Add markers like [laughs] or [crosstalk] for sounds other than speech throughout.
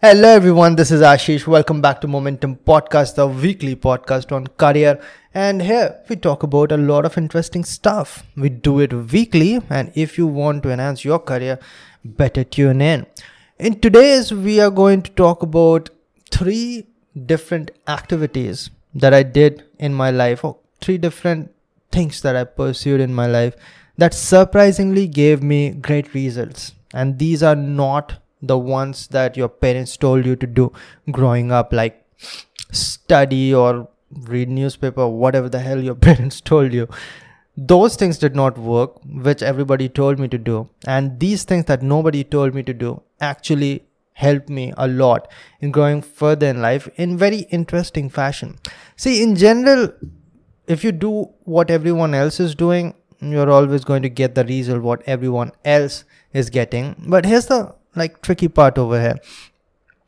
Hello everyone, this is Ashish. Welcome back to Momentum Podcast, the weekly podcast on career. And here we talk about a lot of interesting stuff. We do it weekly, and if you want to enhance your career, better tune in. In today's, we are going to talk about three different activities that I did in my life, or three different things that I pursued in my life that surprisingly gave me great results. And these are not the ones that your parents told you to do growing up like study or read newspaper whatever the hell your [laughs] parents told you. Those things did not work which everybody told me to do. And these things that nobody told me to do actually helped me a lot in growing further in life in very interesting fashion. See in general if you do what everyone else is doing you're always going to get the result what everyone else is getting. But here's the like tricky part over here.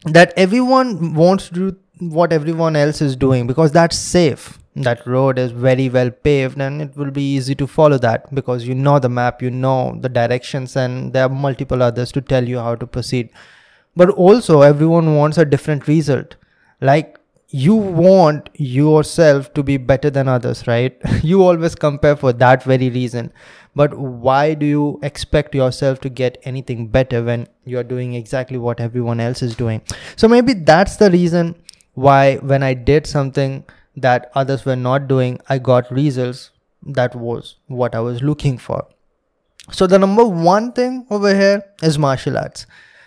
That everyone wants to do what everyone else is doing because that's safe. That road is very well paved and it will be easy to follow that because you know the map you know the directions and there are multiple others to tell you how to proceed. But also everyone wants a different result. Like you want yourself to be better than others right? [laughs] You always compare for that very reason. But why do you expect yourself to get anything better when you're doing exactly what everyone else is doing? So maybe that's the reason why when i did something that others were not doing i got results that was what i was looking for. So the number one thing over here is martial arts.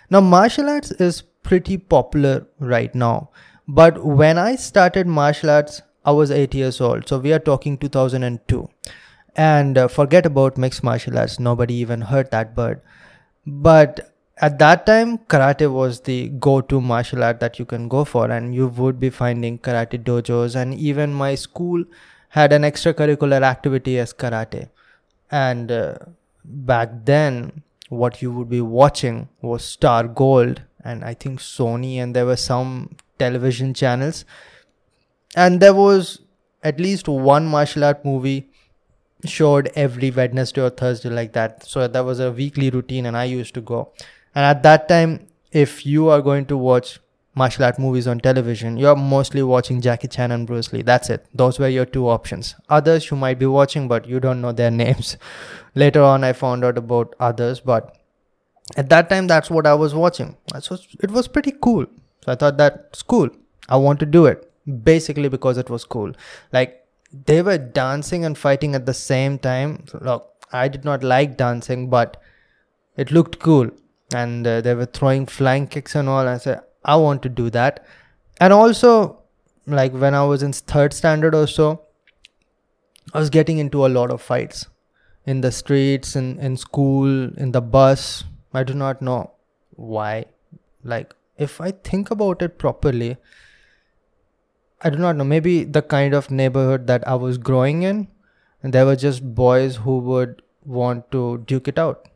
Now martial arts is pretty popular right now but when i started martial arts i was 8 years old. So we are talking 2002 and uh, forget about mixed martial arts. Nobody even heard that word but at that time karate was the go-to martial art that you can go for. And you would be finding karate dojos. And even my school had an extracurricular activity as karate. And uh, back then what you would be watching was star gold and i think sony. And there were some television channels and there was at least one martial art movie showed every Wednesday or Thursday like that. So that was a weekly routine and I used to go. And at that time, if you are going to watch martial art movies on television, you're mostly watching Jackie Chan and Bruce Lee. That's it. Those were your two options. Others you might be watching, but you don't know their [laughs] names. Later on, I found out about others, but at that time, that's what I was watching. So it was pretty cool. So I thought that's cool. I want to do it basically because it was cool. Like they were dancing and fighting at the same time. Look, I did not like dancing, but it looked cool. And uh, they were throwing flying kicks and all. I said, I want to do that. And also, like when I was in third standard or so, I was getting into a lot of fights in the streets, in, in school, in the bus. I do not know why. Like, if I think about it properly, I do not know, maybe the kind of neighborhood that I was growing in, there were just boys who would want to duke it out.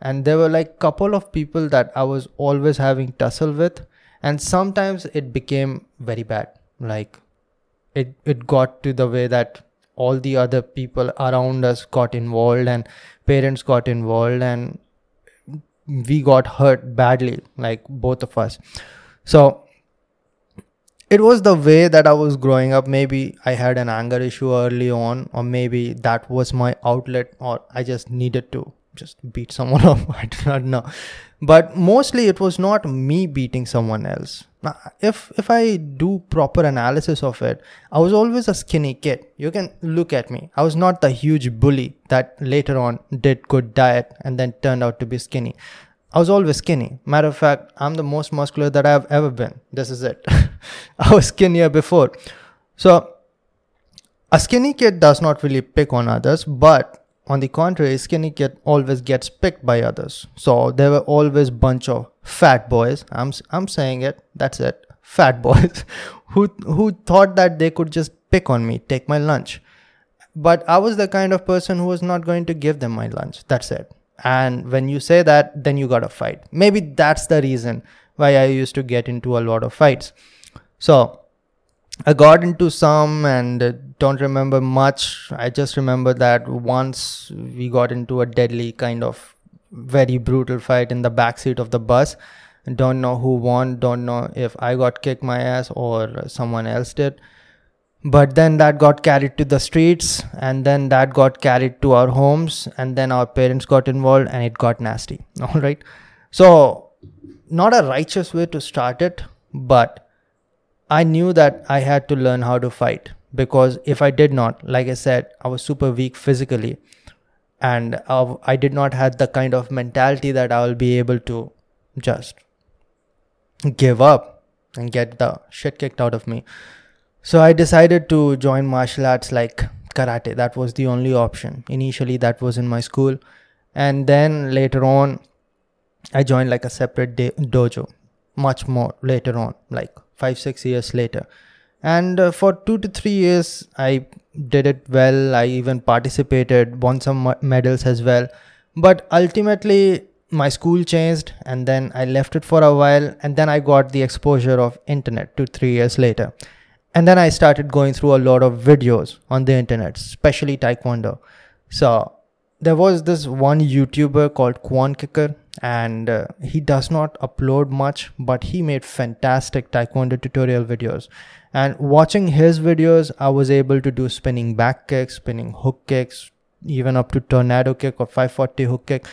And there were like couple of people that I was always having tussle with, and sometimes it became very bad. Like it it got to the way that all the other people around us got involved and parents got involved and we got hurt badly like both of us so it was the way that I was growing up. Maybe I had an anger issue early on, or maybe that was my outlet, or I just needed to just beat [laughs] someone up. I do not know. But mostly it was not me beating someone else. If if I do proper analysis of it, I was always a skinny kid. You can look at me. I was not the huge bully that later on did good diet and then turned out to be skinny. I was always skinny. Matter of fact, I'm the most muscular that I've ever been. This is it. [laughs] I was skinnier before. So, a skinny kid does not really pick on others, but on the contrary, skinny kid always gets picked by others. So there were always bunch of fat boys. I'm I'm saying it. That's it. Fat [laughs] boys who who thought that they could just pick on me, take my lunch. But I was the kind of person who was not going to give them my lunch. That's it and when you say that then you got to fight maybe that's the reason why i used to get into a lot of fights so i got into some and don't remember much. I just remember that once we got into a deadly kind of very brutal fight in the back seat of the bus. Don't know who won don't know if i got kicked my ass or someone else did. But then that got carried to the streets and then that got carried to our homes and then our parents got involved and it got nasty. [laughs] All right. So not a righteous way to start it but i knew that i had to learn how to fight because if i did not like i said i was super weak physically and i did not have the kind of mentality that i will be able to just give up and get the shit kicked out of me so I decided to join martial arts like karate. That was the only option. Initially, that was in my school. And then later on, I joined like a separate de- dojo, much more later on, like five, six years later. And uh, for two to three years, I did it well. I even participated, won some medals as well. But ultimately, my school changed and then I left it for a while. And then I got the exposure of internet two, three years later and then i started going through a lot of videos on the internet especially taekwondo so there was this one youtuber called KwonKicker and uh, he does not upload much but he made fantastic taekwondo tutorial videos. And watching his videos i was able to do spinning back kicks spinning hook kicks even up to tornado kick or 540 hook kick.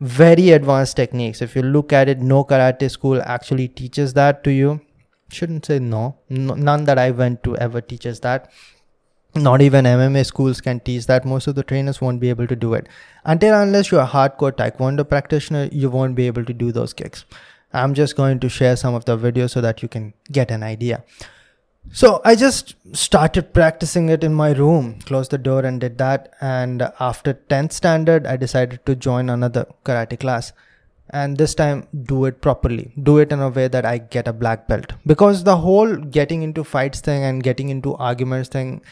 Very advanced techniques. If you look at it no karate school actually teaches that to you. Shouldn't say no. no none that i went to ever teaches that not even mma schools can teach that. Most of the trainers won't be able to do it. Until unless you're a hardcore taekwondo practitioner you won't be able to do those kicks. I'm just going to share some of the videos so that you can get an idea. So i just started practicing it in my room closed the door and did that. And after 10th standard i decided to join another karate class. And this time do it properly. Do it in a way that i get a black belt. Because the whole getting into fights thing and getting into arguments thing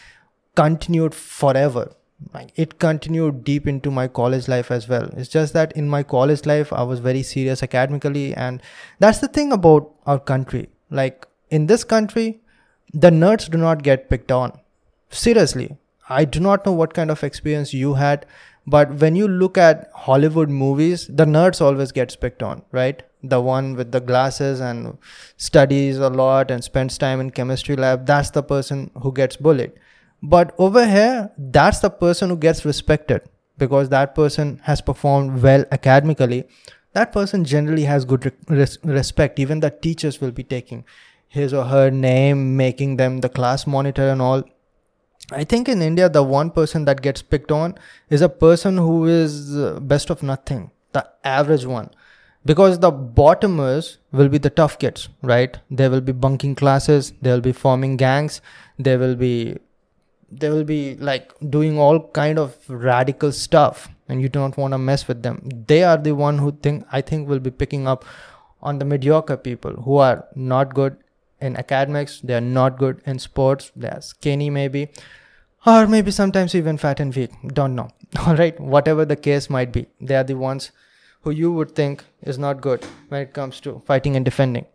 continued forever. Like it continued deep into my college life as well. It's just that in my college life i was very serious academically and that's the thing about our country. Like in this country the nerds do not get picked on. Seriously. I do not know what kind of experience you had but when you look at Hollywood movies, the nerds always get picked on, right? The one with the glasses and studies a lot and spends time in chemistry lab, that's the person who gets bullied. But over here, that's the person who gets respected because that person has performed well academically. That person generally has good res- respect. Even the teachers will be taking his or her name, making them the class monitor and all I think in India, the one person that gets picked on is a person who is uh, best of nothing, the average one. Because the bottomers will be the tough kids, right? They will be bunking classes, they will be forming gangs, they will be they will be like doing all kind of radical stuff and you don't want to mess with them. They are the one who think i think will be picking up on the mediocre people who are not good in academics they are not good in sports they are skinny maybe or maybe sometimes even fat and weak don't know. [laughs] All right whatever the case might be they are the ones who you would think is not good when it comes to fighting and defending.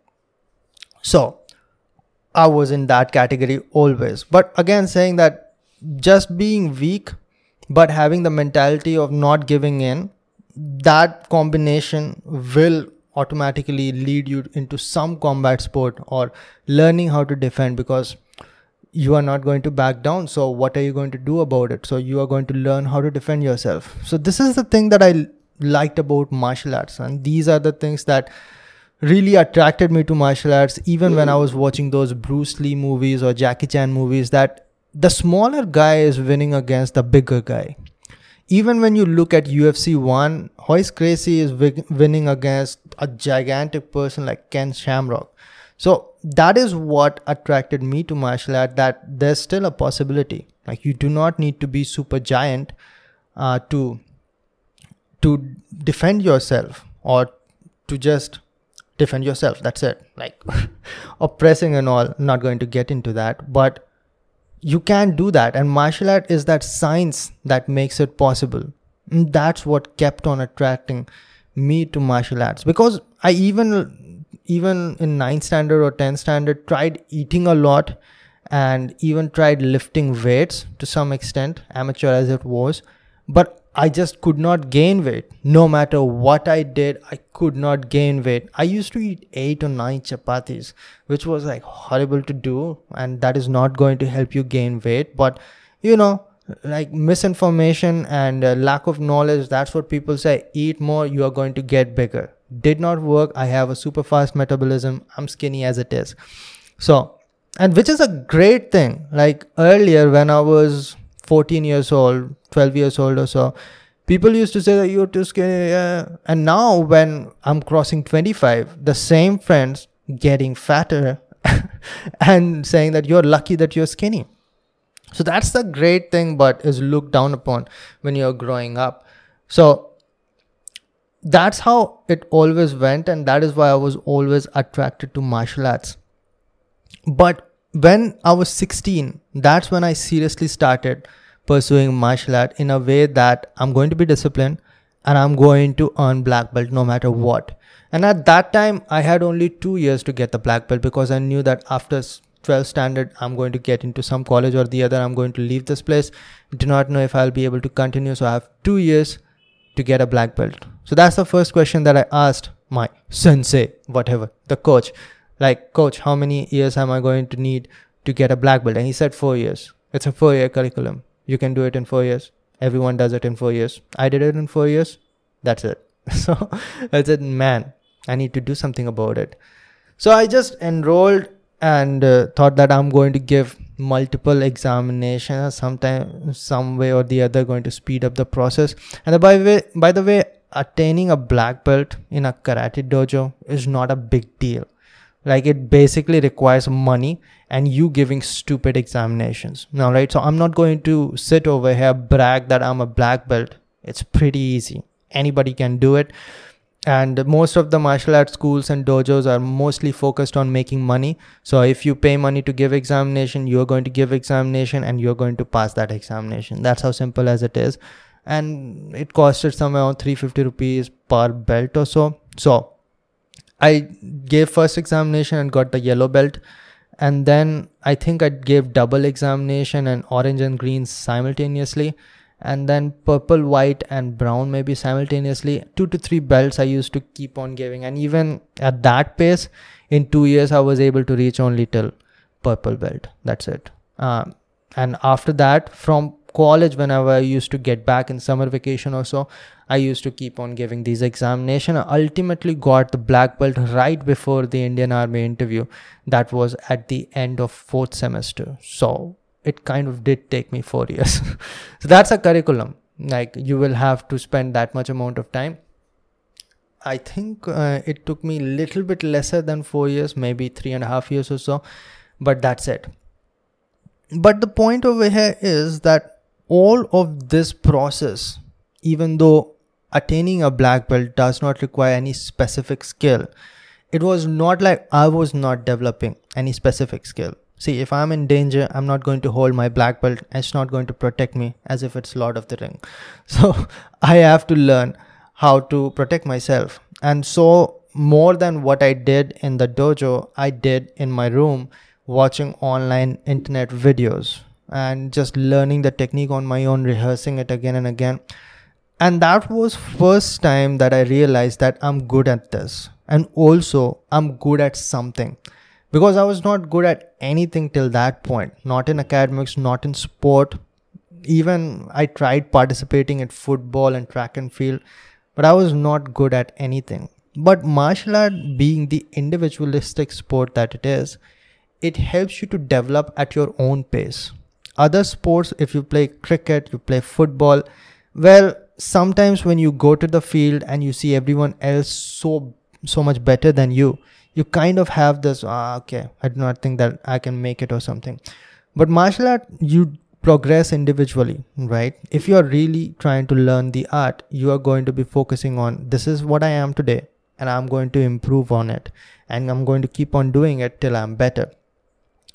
So i was in that category always. But again saying that just being weak but having the mentality of not giving in that combination will automatically lead you into some combat sport or learning how to defend because you are not going to back down. So what are you going to do about it? So you are going to learn how to defend yourself. So this is the thing that i liked about martial arts and these are the things that really attracted me to martial arts even when i was watching those bruce lee movies or jackie chan movies that the smaller guy is winning against the bigger guy. Even when you look at UFC 1, Royce Gracie is winning against a gigantic person like Ken Shamrock. So that is what attracted me to martial art that there's still a possibility. Like you do not need to be super giant uh, to to defend yourself or to just defend yourself. That's it. Like [laughs] oppressing and all not going to get into that. But you can do that and martial art is that science that makes it possible. And that's what kept on attracting me to martial arts. Because i even even in 9th standard or 10th standard tried eating a lot and even tried lifting weights to some extent amateur as it was. But I just could not gain weight. No matter what I did, I could not gain weight. I used to eat eight or nine chapatis, which was like horrible to do, and that is not going to help you gain weight. But you know, like misinformation and uh, lack of knowledge, that's what people say eat more, you are going to get bigger. Did not work. I have a super fast metabolism. I'm skinny as it is. So, and which is a great thing. Like earlier, when I was 14 years old, 12 years old or so, people used to say that you're too skinny. Yeah. And now, when I'm crossing 25, the same friends getting fatter [laughs] and saying that you're lucky that you're skinny. So that's the great thing, but is looked down upon when you're growing up. So that's how it always went, and that is why I was always attracted to martial arts. But when I was 16, that's when I seriously started pursuing martial art in a way that I'm going to be disciplined and I'm going to earn black belt no matter what. And at that time, I had only two years to get the black belt because I knew that after 12 standard, I'm going to get into some college or the other. I'm going to leave this place. Do not know if I'll be able to continue. So I have two years to get a black belt. So that's the first question that I asked my sensei, whatever, the coach. Like, coach, how many years am I going to need to get a black belt? And he said four years. It's a four year curriculum. You can do it in four years. Everyone does it in four years. I did it in four years. That's it. [laughs] So I said, man, I need to do something about it. So I just enrolled and uh, thought that I'm going to give multiple examinations sometime some way or the other going to speed up the process and by the way by the way attaining a black belt in a karate dojo is not a big deal like it basically requires money and you giving stupid examinations. Now right so i'm not going to sit over here brag that i'm a black belt. It's pretty easy. Anybody can do it. And most of the martial arts schools and dojos are mostly focused on making money. So if you pay money to give examination you're going to give examination and you're going to pass that examination. That's how simple as it is. And it costed somewhere around 350 rupees per belt or so. So i gave first examination and got the yellow belt. And then i think i gave double examination and orange and green simultaneously. And then purple white and brown maybe simultaneously. Two to three belts i used to keep on giving. And even at that pace in two years i was able to reach only till purple belt. That's it. Um, and after that from college whenever i used to get back in summer vacation or so i used to keep on giving these examination I ultimately got the black belt right before the indian army interview that was at the end of fourth semester so it kind of did take me four years. [laughs] so that's a curriculum. Like you will have to spend that much amount of time. I think uh, it took me a little bit lesser than four years, maybe three and a half years or so, but that's it. But the point over here is that all of this process, even though attaining a black belt does not require any specific skill, it was not like I was not developing any specific skill See, if I'm in danger, I'm not going to hold my black belt. It's not going to protect me as if it's Lord of the Ring. [laughs] So I have to learn how to protect myself. And so, more than what I did in the dojo, I did in my room watching online internet videos and just learning the technique on my own, rehearsing it again and again. And that was first time that I realized that I'm good at this. And also, I'm good at something because I was not good at anything till that point, not in academics, not in sport. Even I tried participating in football and track and field, but I was not good at anything. But martial art, being the individualistic sport that it is, it helps you to develop at your own pace. Other sports, if you play cricket, you play football, well, sometimes when you go to the field and you see everyone else so so much better than you, you kind of have this ah, okay i do not think that i can make it or something. But martial art you progress individually right? If you are really trying to learn the art you are going to be focusing on this is what i am today and i'm going to improve on it and i'm going to keep on doing it till i'm better.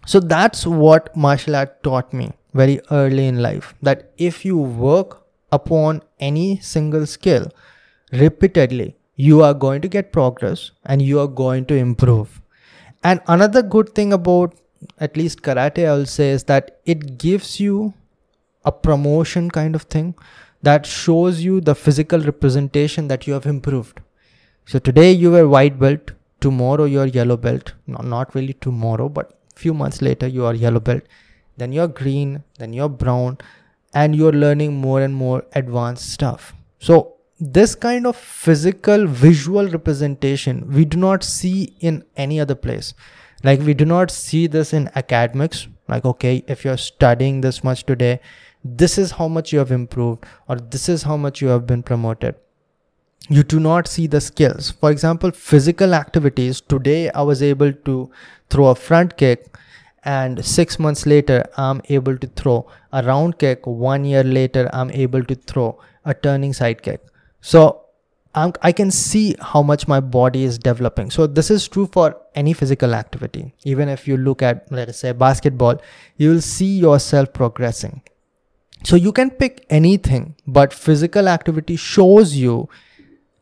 So that's what martial art taught me very early in life that if you work upon any single skill repeatedly you are going to get progress and you are going to improve. And another good thing about at least karate, I'll say, is that it gives you a promotion kind of thing. that shows you the physical representation that you have improved. So today you were white belt, tomorrow you are yellow belt. No, not really tomorrow, but few months later you are yellow belt. Then you're green, then you're brown, and you're learning more and more advanced stuff. So this kind of physical visual representation we do not see in any other place. Like we do not see this in academics. Like okay if you're studying this much today this is how much you have improved or this is how much you have been promoted. You do not see the skills. For example physical activities. Today i was able to throw a front kick and 6 months later i'm able to throw a round kick 1 year later i'm able to throw a turning side kick so I'm, i can see how much my body is developing. So this is true for any physical activity. Even if you look at, let us say, basketball, you will see yourself progressing. So you can pick anything, but physical activity shows you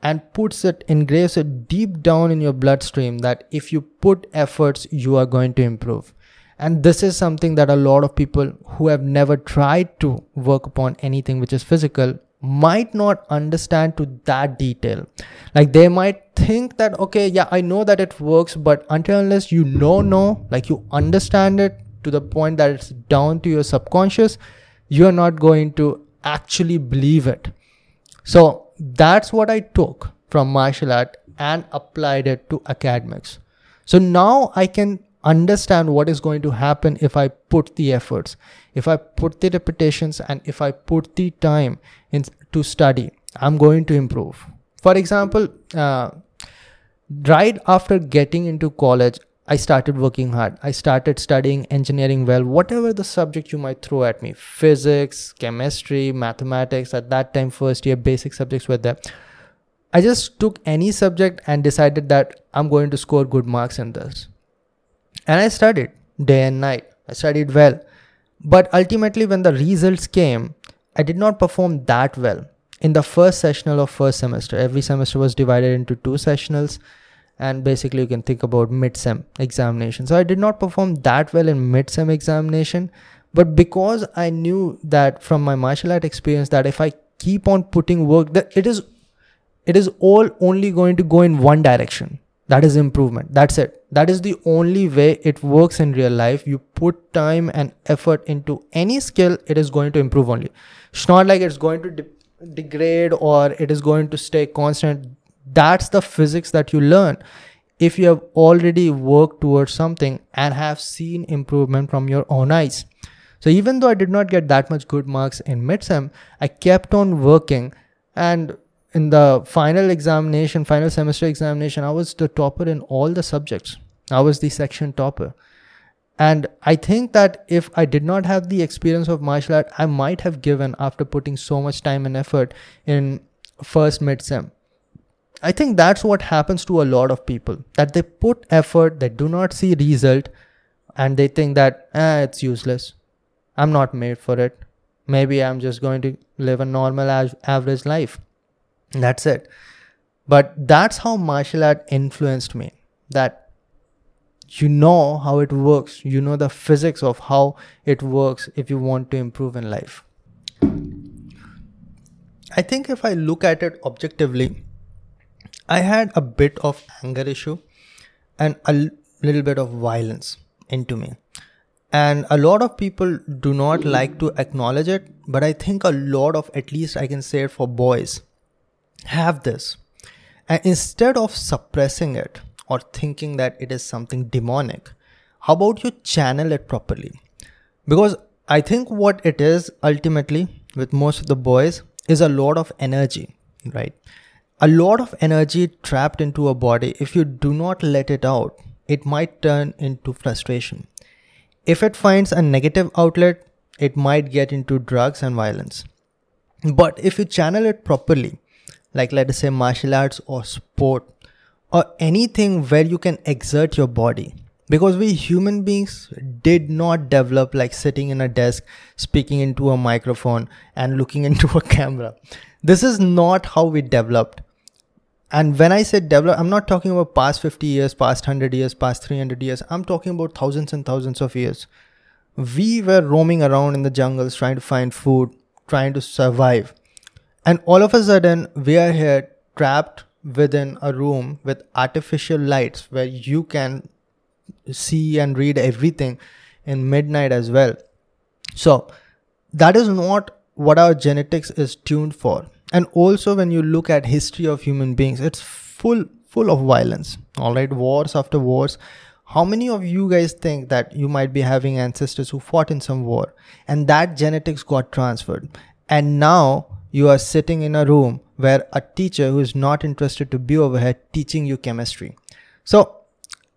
and puts it, engraves it deep down in your bloodstream that if you put efforts, you are going to improve. And this is something that a lot of people who have never tried to work upon anything which is physical might not understand to that detail. Like they might think that okay yeah i know that it works but until unless you know no like you understand it to the point that it's down to your subconscious you're not going to actually believe it. So that's what i took from martial art and applied it to academics. So now i can understand what is going to happen if I put the efforts, if I put the repetitions, and if I put the time in to study, I'm going to improve. For example, uh, right after getting into college, I started working hard. I started studying engineering well, whatever the subject you might throw at me physics, chemistry, mathematics. At that time, first year basic subjects were there. I just took any subject and decided that I'm going to score good marks in this. And I studied day and night. I studied well. But ultimately, when the results came, I did not perform that well. In the first sessional of first semester, every semester was divided into two sessionals, and basically you can think about mid-sem examination. So I did not perform that well in mid-sem examination, but because I knew that from my martial art experience that if I keep on putting work, that it is it is all only going to go in one direction that is improvement. That's it. That is the only way it works in real life. You put time and effort into any skill it is going to improve only it's not like it's going to de- degrade or it is going to stay constant. That's the physics that you learn. If you have already worked towards something and have seen improvement from your own eyes. So even though i did not get that much good marks in midsem i kept on working and in the final examination, final semester examination, I was the topper in all the subjects. I was the section topper. And I think that if I did not have the experience of martial art, I might have given after putting so much time and effort in first mid sem. I think that's what happens to a lot of people that they put effort, they do not see result, and they think that eh, it's useless. I'm not made for it. Maybe I'm just going to live a normal average life. That's it. But that's how martial art influenced me. That you know how it works, you know the physics of how it works if you want to improve in life. I think if I look at it objectively, I had a bit of anger issue and a little bit of violence into me. And a lot of people do not like to acknowledge it, but I think a lot of, at least I can say it for boys, have this. And instead of suppressing it or thinking that it is something demonic, how about you channel it properly? Because I think what it is ultimately with most of the boys is a lot of energy, right? A lot of energy trapped into a body. If you do not let it out, it might turn into frustration. If it finds a negative outlet, it might get into drugs and violence. But if you channel it properly, like let us say martial arts or sport or anything where you can exert your body. Because we human beings did not develop like sitting in a desk speaking into a microphone and looking [laughs] into a camera. This is not how we developed. And when i say develop i'm not talking about past 50 years past 100 years past 300 years. I'm talking about thousands and thousands of years. We were roaming around in the jungles trying to find food trying to survive And all of a sudden, we are here trapped within a room with artificial lights where you can see and read everything in midnight as well. So, that is not what our genetics is tuned for. And also, when you look at history of human beings, it's full full of violence. All right, wars after wars. How many of you guys think that you might be having ancestors who fought in some war and that genetics got transferred? And now you are sitting in a room where a teacher who is not interested to be over here teaching you chemistry. So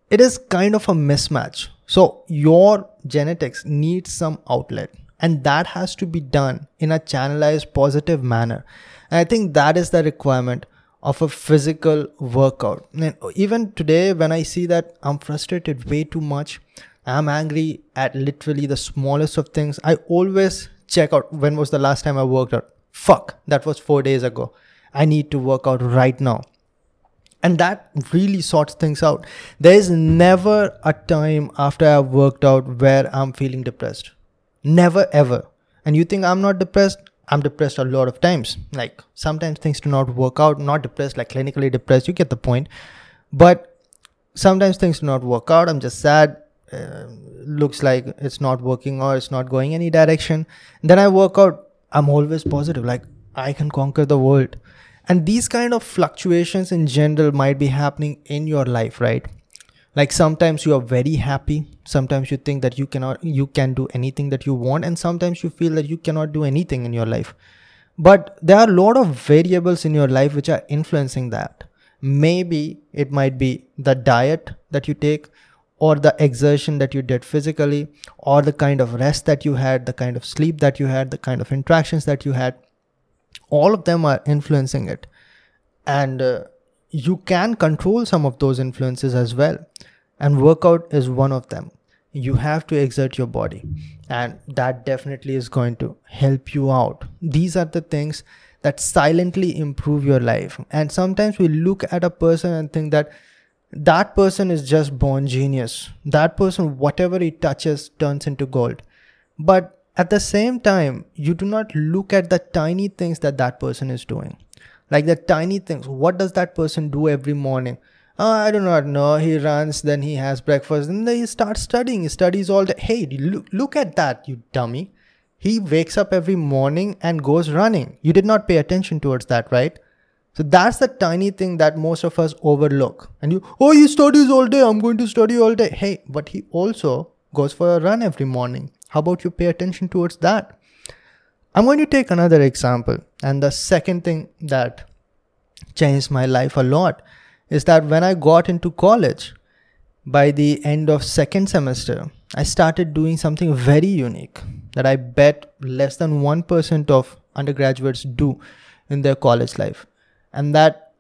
it is kind of a mismatch. So your genetics needs some outlet and that has to be done in a channelized positive manner. And I think that is the requirement of a physical workout. And even today, when I see that I'm frustrated way too much, I'm angry at literally the smallest of things, I always check out when was the last time I worked out. Fuck, that was four days ago. I need to work out right now. And that really sorts things out. There is never a time after I've worked out where I'm feeling depressed. Never ever. And you think I'm not depressed? I'm depressed a lot of times. Like sometimes things do not work out, not depressed, like clinically depressed, you get the point. But sometimes things do not work out. I'm just sad. Uh, looks like it's not working or it's not going any direction. then I work out. I'm always positive. Like I can conquer the world. And these kind of fluctuations in general might be happening in your life, right? like sometimes you are very happy sometimes you think that you cannot you can do anything that you want and sometimes you feel that you cannot do anything in your life but there are a lot of variables in your life which are influencing that maybe it might be the diet that you take or the exertion that you did physically or the kind of rest that you had the kind of sleep that you had the kind of interactions that you had all of them are influencing it. And uh, you can control some of those influences as well. And workout is one of them. You have to exert your body. And that definitely is going to help you out. These are the things that silently improve your life. And sometimes we look at a person and think that that person is just born genius. That person whatever he touches turns into gold. But at the same time you do not look at the tiny things that that person is doing. Like the tiny things. What does that person do every morning? Oh, i do not know. He runs then he has breakfast and then he starts studying. He studies all day hey look, look at that you dummy. He wakes up every morning and goes running. You did not pay attention towards that right so that's the tiny thing that most of us overlook. And you oh he studies all day. I'm going to study all day. Hey but he also goes for a run every morning. How about you pay attention towards that? I'm going to take another example. And the second thing that changed my life a lot is that when I got into college, by the end of second semester, I started doing something very unique that I bet less than 1% of undergraduates do in their college life. And that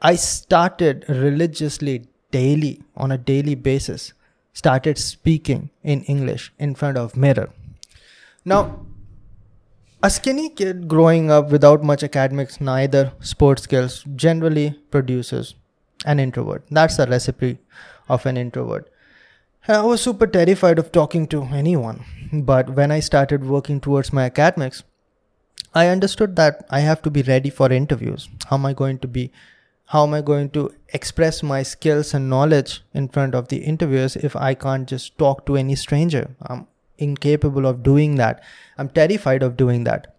I started religiously daily on a daily basis started speaking in English in front of mirror. Now, a skinny kid growing up without much academics, neither sports skills, generally produces an introvert. That's the recipe of an introvert. I was super terrified of talking to anyone, but when I started working towards my academics, I understood that I have to be ready for interviews. How am I going to be? How am I going to express my skills and knowledge in front of the interviewers if I can't just talk to any stranger? I'm incapable of doing that. I'm terrified of doing that.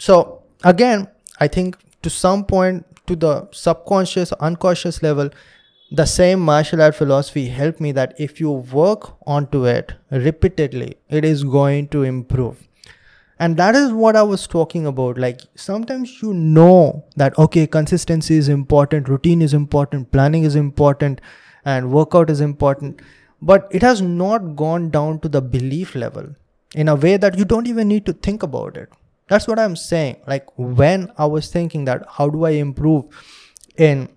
So, again, I think to some point, to the subconscious, unconscious level, the same martial art philosophy helped me that if you work onto it repeatedly, it is going to improve. And that is what I was talking about. Like sometimes you know that, okay, consistency is important, routine is important, planning is important, and workout is important. But it has not gone down to the belief level in a way that you don't even need to think about it. That's what i'm saying. Like when i was thinking that how do i improve in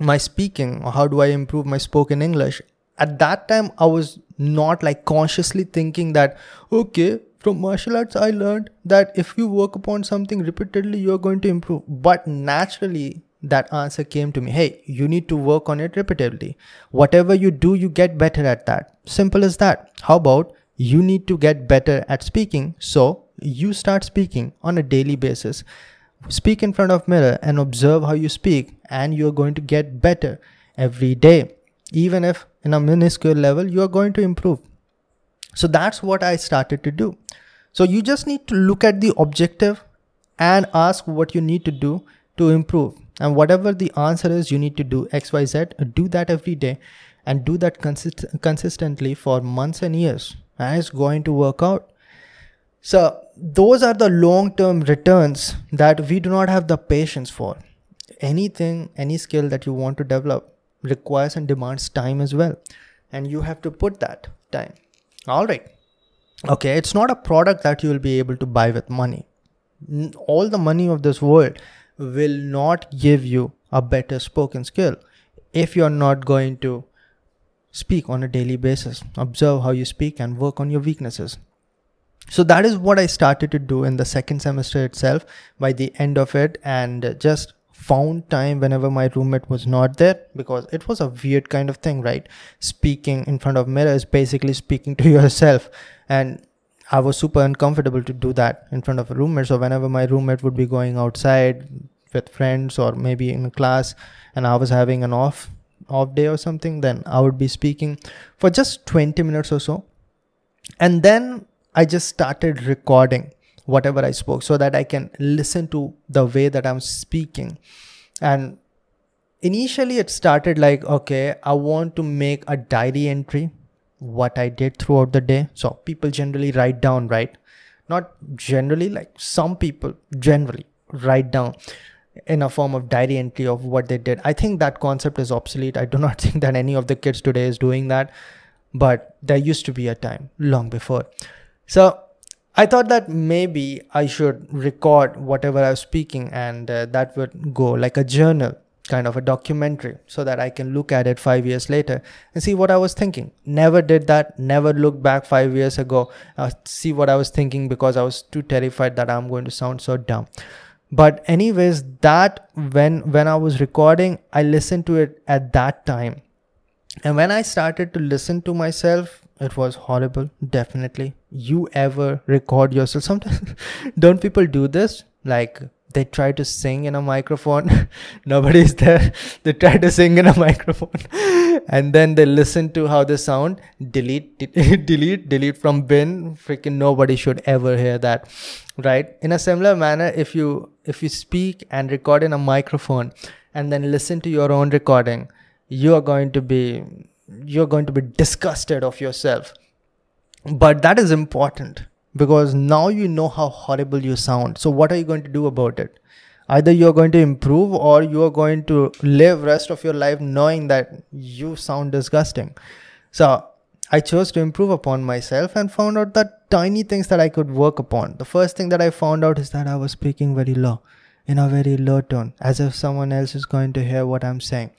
my speaking? Or how do i improve my spoken english? At that time i was not like consciously thinking that okay from martial arts i learned that if you work upon something repeatedly you're going to improve. But naturally that answer came to me hey you need to work on it repeatedly. Whatever you do you get better at that. Simple as that. How about you need to get better at speaking so you start speaking on a daily basis. Speak in front of mirror and observe how you speak and you're going to get better every day. Even if in a minuscule level you are going to improve so that's what i started to do. So you just need to look at the objective and ask what you need to do to improve. And whatever the answer is you need to do xyz do that every day and do that consist- consistently for months and years. And it's going to work out. So those are the long term returns that we do not have the patience for. Anything any skill that you want to develop requires and demands time as well. And you have to put that time all right. Okay it's not a product that you will be able to buy with money. All the money of this world will not give you a better spoken skill if you're not going to speak on a daily basis. Observe how you speak and work on your weaknesses. So that is what i started to do in the second semester itself. By the end of it and just found time whenever my roommate was not there because it was a weird kind of thing right? Speaking in front of mirror is basically speaking [laughs] to yourself. And i was super uncomfortable to do that in front of a roommate. So whenever my roommate would be going outside with friends or maybe in class and i was having an off off day or something then i would be speaking for just 20 minutes or so. And then i just started recording whatever i spoke so that i can listen to the way that i'm speaking and initially it started like okay i want to make a diary entry what i did throughout the day so people generally write down right not generally like some people generally write down in a form of diary entry of what they did. I think that concept is obsolete. I do not [laughs] think that any of the kids today is doing that, but there used to be a time long before. So I thought that maybe I should record whatever I was speaking and uh, that would go like a journal kind of a documentary so that I can look at it five years later and see what I was thinking. Never did that, never looked back five years ago, uh, see what I was thinking because I was too terrified that I'm going to sound so dumb but anyways that when when i was recording i listened to it at that time and when i started to listen to myself it was horrible. Definitely. You ever record yourself? Sometimes [laughs] don't people do this? Like they try to sing in a microphone. [laughs] Nobody's there. [laughs] They try to sing in a microphone. And then they listen to how they sound. Delete delete delete from bin. Freaking nobody should ever hear that. Right? In a similar manner if you if you speak and record in a microphone and then listen to your own recording you are going to be you're going to be disgusted of yourself. But that is important because now you know how horrible you sound. So what are you going to do about it? Either you're going to improve or you're going to live rest of your life knowing that you sound disgusting. So i chose to improve upon myself and found out that tiny things that i could work upon. The first thing that i found out is that i was speaking very low in a very low tone as if someone else is going to hear what i'm saying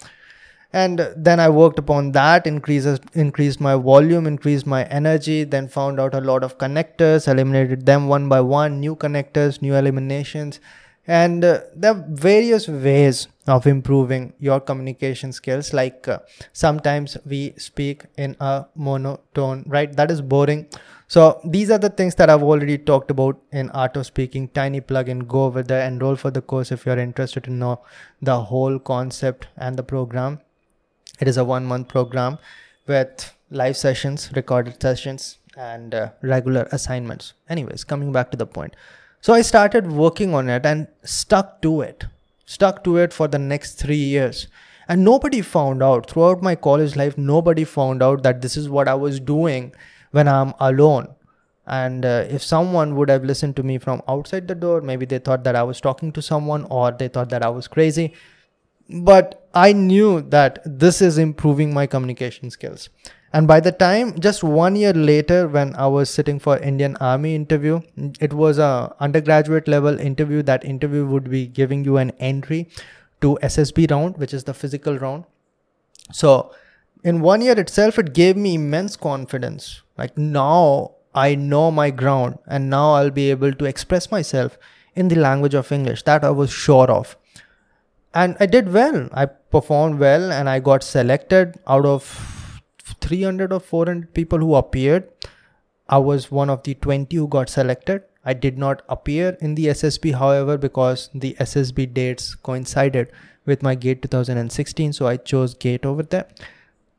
and then i worked upon that increases increased my volume increased my energy then found out a lot of connectors eliminated them one by one new connectors new eliminations. And uh, there are various ways of improving your communication skills like uh, sometimes we speak in a monotone right? That is boring. So these are the things that i've already talked about in art of speaking. Tiny plugin go over there enroll for the course if you're interested to know the whole concept and the program it is a one month program with live sessions, recorded sessions, and uh, regular assignments. Anyways, coming back to the point. So I started working on it and stuck to it, stuck to it for the next three years. And nobody found out throughout my college life, nobody found out that this is what I was doing when I'm alone. And uh, if someone would have listened to me from outside the door, maybe they thought that I was talking to someone or they thought that I was crazy but I knew that this is improving my communication skills. And by the time, just one year later, when I was sitting for Indian Army interview, it was a undergraduate level interview. That interview would be giving you an entry to SSB round, which is the physical round. So in one year itself, it gave me immense confidence. Like now I know my ground and now I'll be able to express myself in the language of English that I was sure of and I did well. I performed well and I got selected out of 300 or 400 people who appeared. I was one of the 20 who got selected. I did not appear in the SSB, however, because the SSB dates coincided with my GATE 2016, so I chose GATE over there.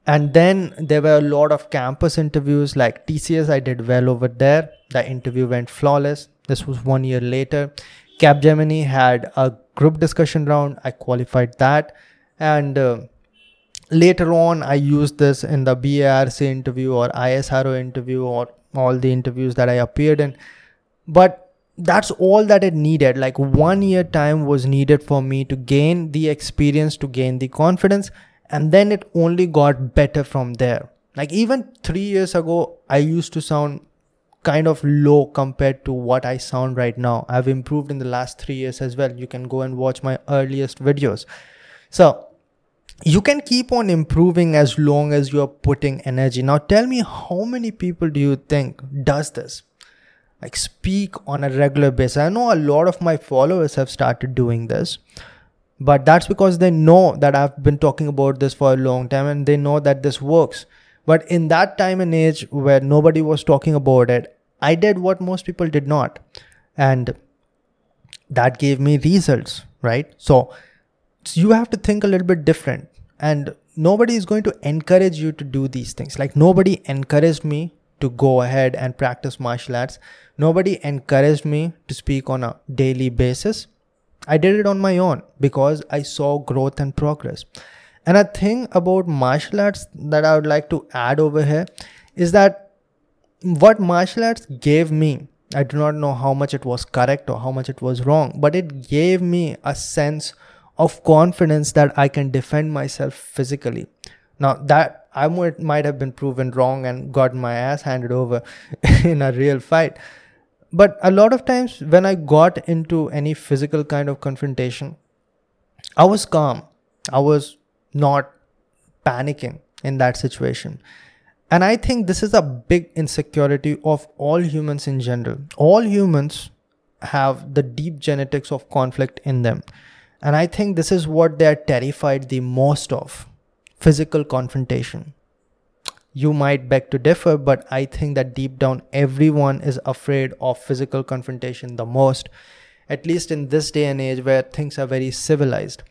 And then there were a lot of campus interviews like TCS, I did well over there. The interview went flawless. This was one year later. Capgemini had a group discussion round. I qualified that. And uh, later on, I used this in the BARC interview or ISRO interview or all the interviews that I appeared in. But that's all that it needed. Like one year time was needed for me to gain the experience, to gain the confidence. And then it only got better from there. Like even three years ago, I used to sound kind of low compared to what I sound right now. I've improved in the last three years as well. You can go and watch my earliest videos. So you can keep on improving as long as you're putting energy. Now tell me how many people do you think does this? Like speak on a regular basis. I know a lot of my followers have started doing this. But that's because they know that I've been talking about this for a long time and they know that this works but in that time and age where nobody was talking about it, I did what most people did not. And that gave me results, right? So, so you have to think a little bit different. And nobody is going to encourage you to do these things. Like nobody encouraged me to go ahead and practice martial arts. Nobody encouraged me to speak on a daily basis. I did it on my own because I saw growth and progress. And a thing about martial arts that I would like to add over here is that what martial arts gave me, I do not know how much it was correct or how much it was wrong, but it gave me a sense of confidence that I can defend myself physically. Now that I might, have been proven wrong and got my ass handed over [laughs] in a real fight. But a lot of times when I got into any physical kind of confrontation, I was calm. I was not panicking in that situation. And I think this is a big insecurity of all humans in general. All humans have the deep genetics of conflict in them. And I think this is what they are terrified the most of physical confrontation. You might beg to differ, but I think that deep down, everyone is afraid of physical confrontation the most, at least in this day and age where things are very civilized.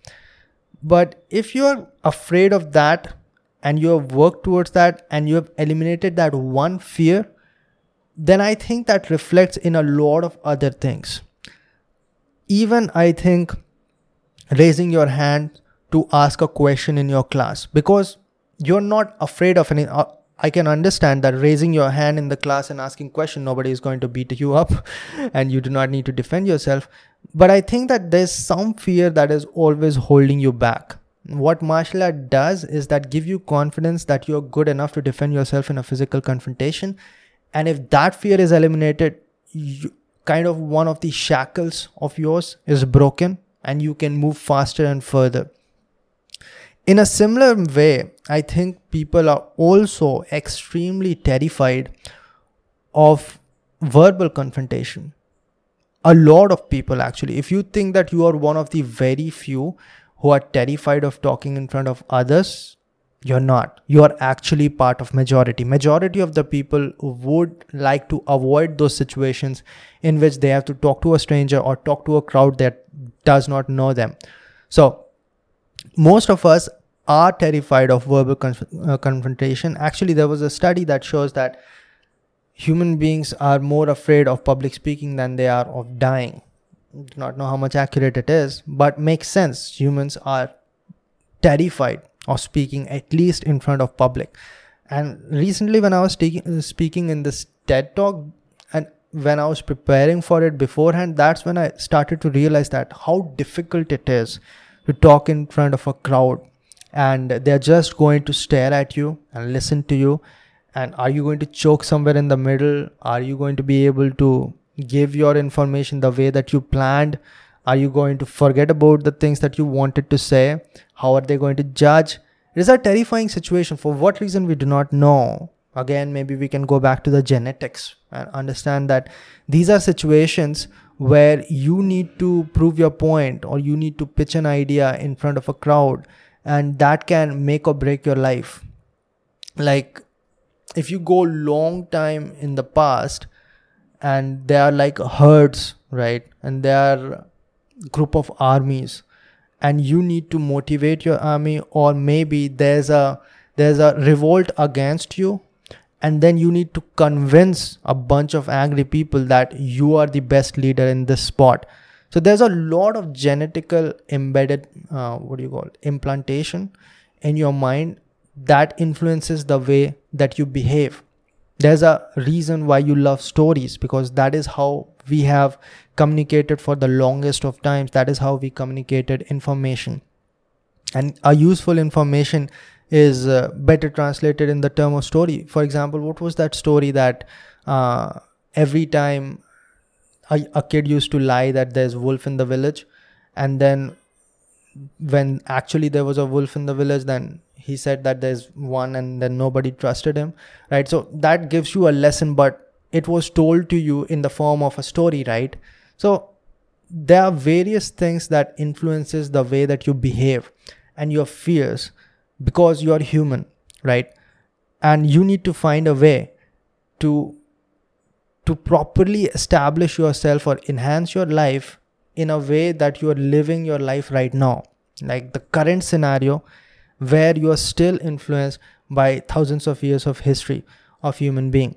But if you're afraid of that and you have worked towards that and you have eliminated that one fear, then I think that reflects in a lot of other things. Even I think raising your hand to ask a question in your class because you're not afraid of any. Uh, I can understand that raising your hand in the class and asking question, nobody is going to beat you up [laughs] and you do not need to defend yourself. But I think that there's some fear that is always holding you back. What martial art does is that give you confidence that you're good enough to defend yourself in a physical confrontation. And if that fear is eliminated, you, kind of one of the shackles of yours is broken and you can move faster and further. In a similar way, I think people are also extremely terrified of verbal confrontation. A lot of people actually. If you think that you are one of the very few who are terrified of talking in front of others you're not. You are actually part of majority. Majority of the people would like to avoid those situations in which they have to talk to a stranger or talk to a crowd that does not know them so most of us are terrified of verbal conf- uh, confrontation actually there was a study that shows that human beings are more afraid of public speaking than they are of dying. Do not know how much accurate it is, but makes sense. Humans are terrified of speaking at least in front of public. And recently, when I was speaking in this TED talk, when I was preparing for it beforehand, that's when I started to realize that how difficult it is to talk in front of a crowd. And they're just going to stare at you and listen to you. And are you going to choke somewhere in the middle? Are you going to be able to give your information the way that you planned? Are you going to forget about the things that you wanted to say? How are they going to judge? It is a terrifying situation. For what reason we do not know again maybe we can go back to the genetics and understand that these are situations where you need to prove your point or you need to pitch an idea in front of a crowd and that can make or break your life. Like if you go long time in the past and they are like herds right and they are group of armies and you need to motivate your army or maybe there's a there's a revolt against you and then you need to convince a bunch of angry people that you are the best leader in this spot. So there's a lot of genetical embedded uh, what do you call it, implantation in your mind that influences the way that you behave. There's a reason why you love stories because that is how we have communicated for the longest of times. That is how we communicated information. And a useful information is uh, better translated in the term of story. For example what was that story that uh, every time a, a kid used to lie that there's wolf in the village and then when actually there was a wolf in the village then he said that there's one and then nobody trusted him right? So that gives you a lesson but it was told to you in the form of a story right? So there are various things that influences the way that you behave and your fears because you are human right? And you need to find a way to to properly establish yourself or enhance your life in a way that you are living your life right now. Like the current scenario where you are still influenced by thousands of years of history of human being.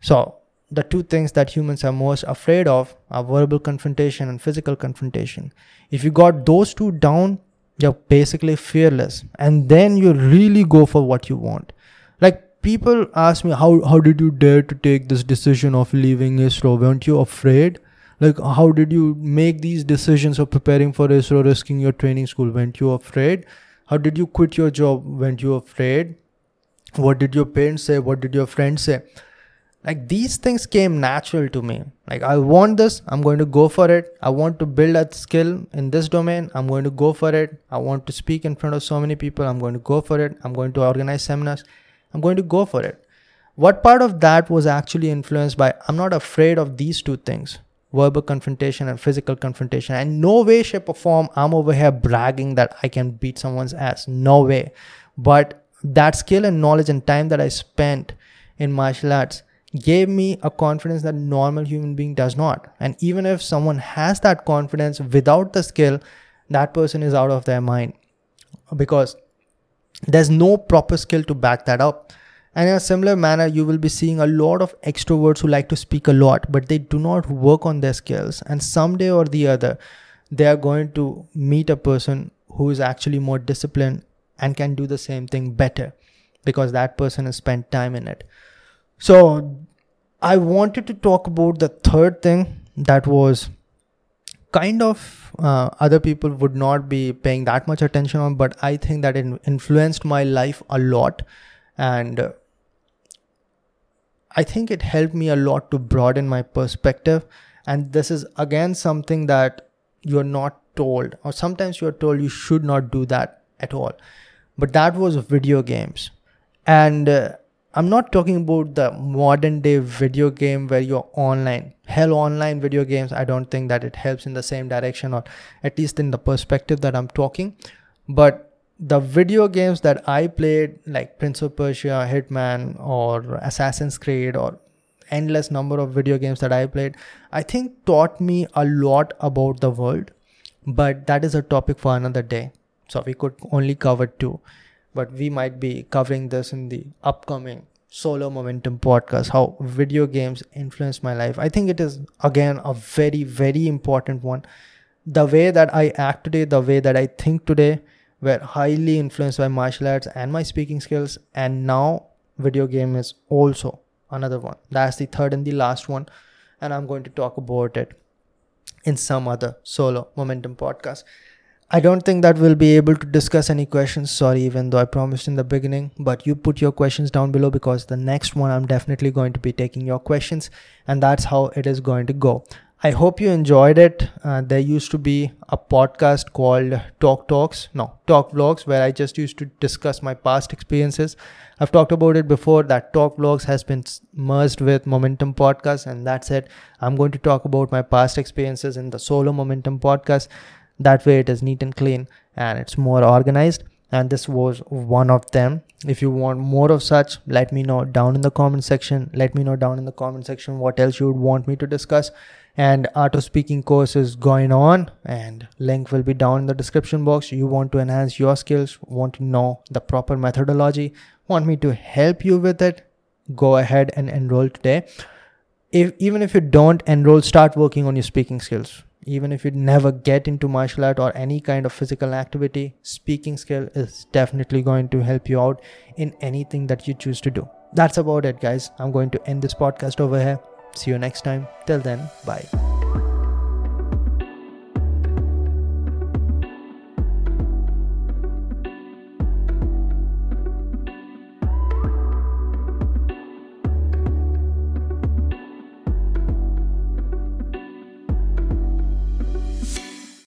So the two things that humans are most afraid of are verbal confrontation and physical confrontation. If you got those two down you're basically fearless. And then you really go for what you want. Like people ask me how how did you dare to take this decision of leaving isro? Weren't you afraid? Like how did you make these decisions of preparing for isro risking your training school? Weren't you afraid? How did you quit your job? Weren't you afraid? What did your parents say? What did your friends say like these things came natural to me. Like i want this i'm going to go for it. I want to build a skill in this domain i'm going to go for it. I want to speak in front of so many people i'm going to go for it. I'm going to organize seminars i'm going to go for it. What part of that was actually influenced by i'm not afraid of these two things verbal confrontation and physical confrontation. And no way shape or form i'm over here bragging that i can beat someone's ass. No way. But that skill and knowledge and time that i spent in martial arts gave me a confidence that normal human being does not. And even if someone has that confidence without the skill that person is out of their mind. Because there's no proper skill to back that up. And in a similar manner you will be seeing a lot of extroverts who like to speak a lot but they do not work on their skills. And someday or the other they are going to meet a person who is actually more disciplined and can do the same thing better because that person has spent time in it so I wanted to talk about the third thing that was kind of uh, other people would not be paying that much attention on, but I think that it influenced my life a lot. And uh, I think it helped me a lot to broaden my perspective. And this is again something that you're not told, or sometimes you're told you should not do that at all. But that was video games. And uh, I'm not talking about the modern day video game where you're online. Hell, online video games, I don't think that it helps in the same direction or at least in the perspective that I'm talking. But the video games that I played, like Prince of Persia, Hitman, or Assassin's Creed, or endless number of video games that I played, I think taught me a lot about the world. But that is a topic for another day. So we could only cover two but we might be covering this in the upcoming solo momentum podcast how video games influence my life. I think it is again a very very important one. The way that i act today the way that i think today were highly influenced by martial arts and my speaking skills. And now video game is also another one. That's the third and the last one. And i'm going to talk about it in some other solo momentum podcast I don't think that we'll be able to discuss any questions. Sorry, even though I promised in the beginning, but you put your questions down below because the next one I'm definitely going to be taking your questions, and that's how it is going to go. I hope you enjoyed it. Uh, there used to be a podcast called Talk Talks, no, Talk Vlogs, where I just used to discuss my past experiences. I've talked about it before that Talk Vlogs has been merged with Momentum Podcast, and that's it. I'm going to talk about my past experiences in the Solo Momentum Podcast that way it is neat and clean and it's more organized. And this was one of them. If you want more of such let me know down in the comment section. Let me know down in the comment section what else you would want me to discuss. And art of speaking course is going on and link will be down in the description box. You want to enhance your skills want to know the proper methodology want me to help you with it go ahead and enroll today. If even if you don't enroll start working on your speaking skills even if you never get into martial art or any kind of physical activity speaking skill is definitely going to help you out in anything that you choose to do. That's about it guys. I'm going to end this podcast over here. See you next time. Till then bye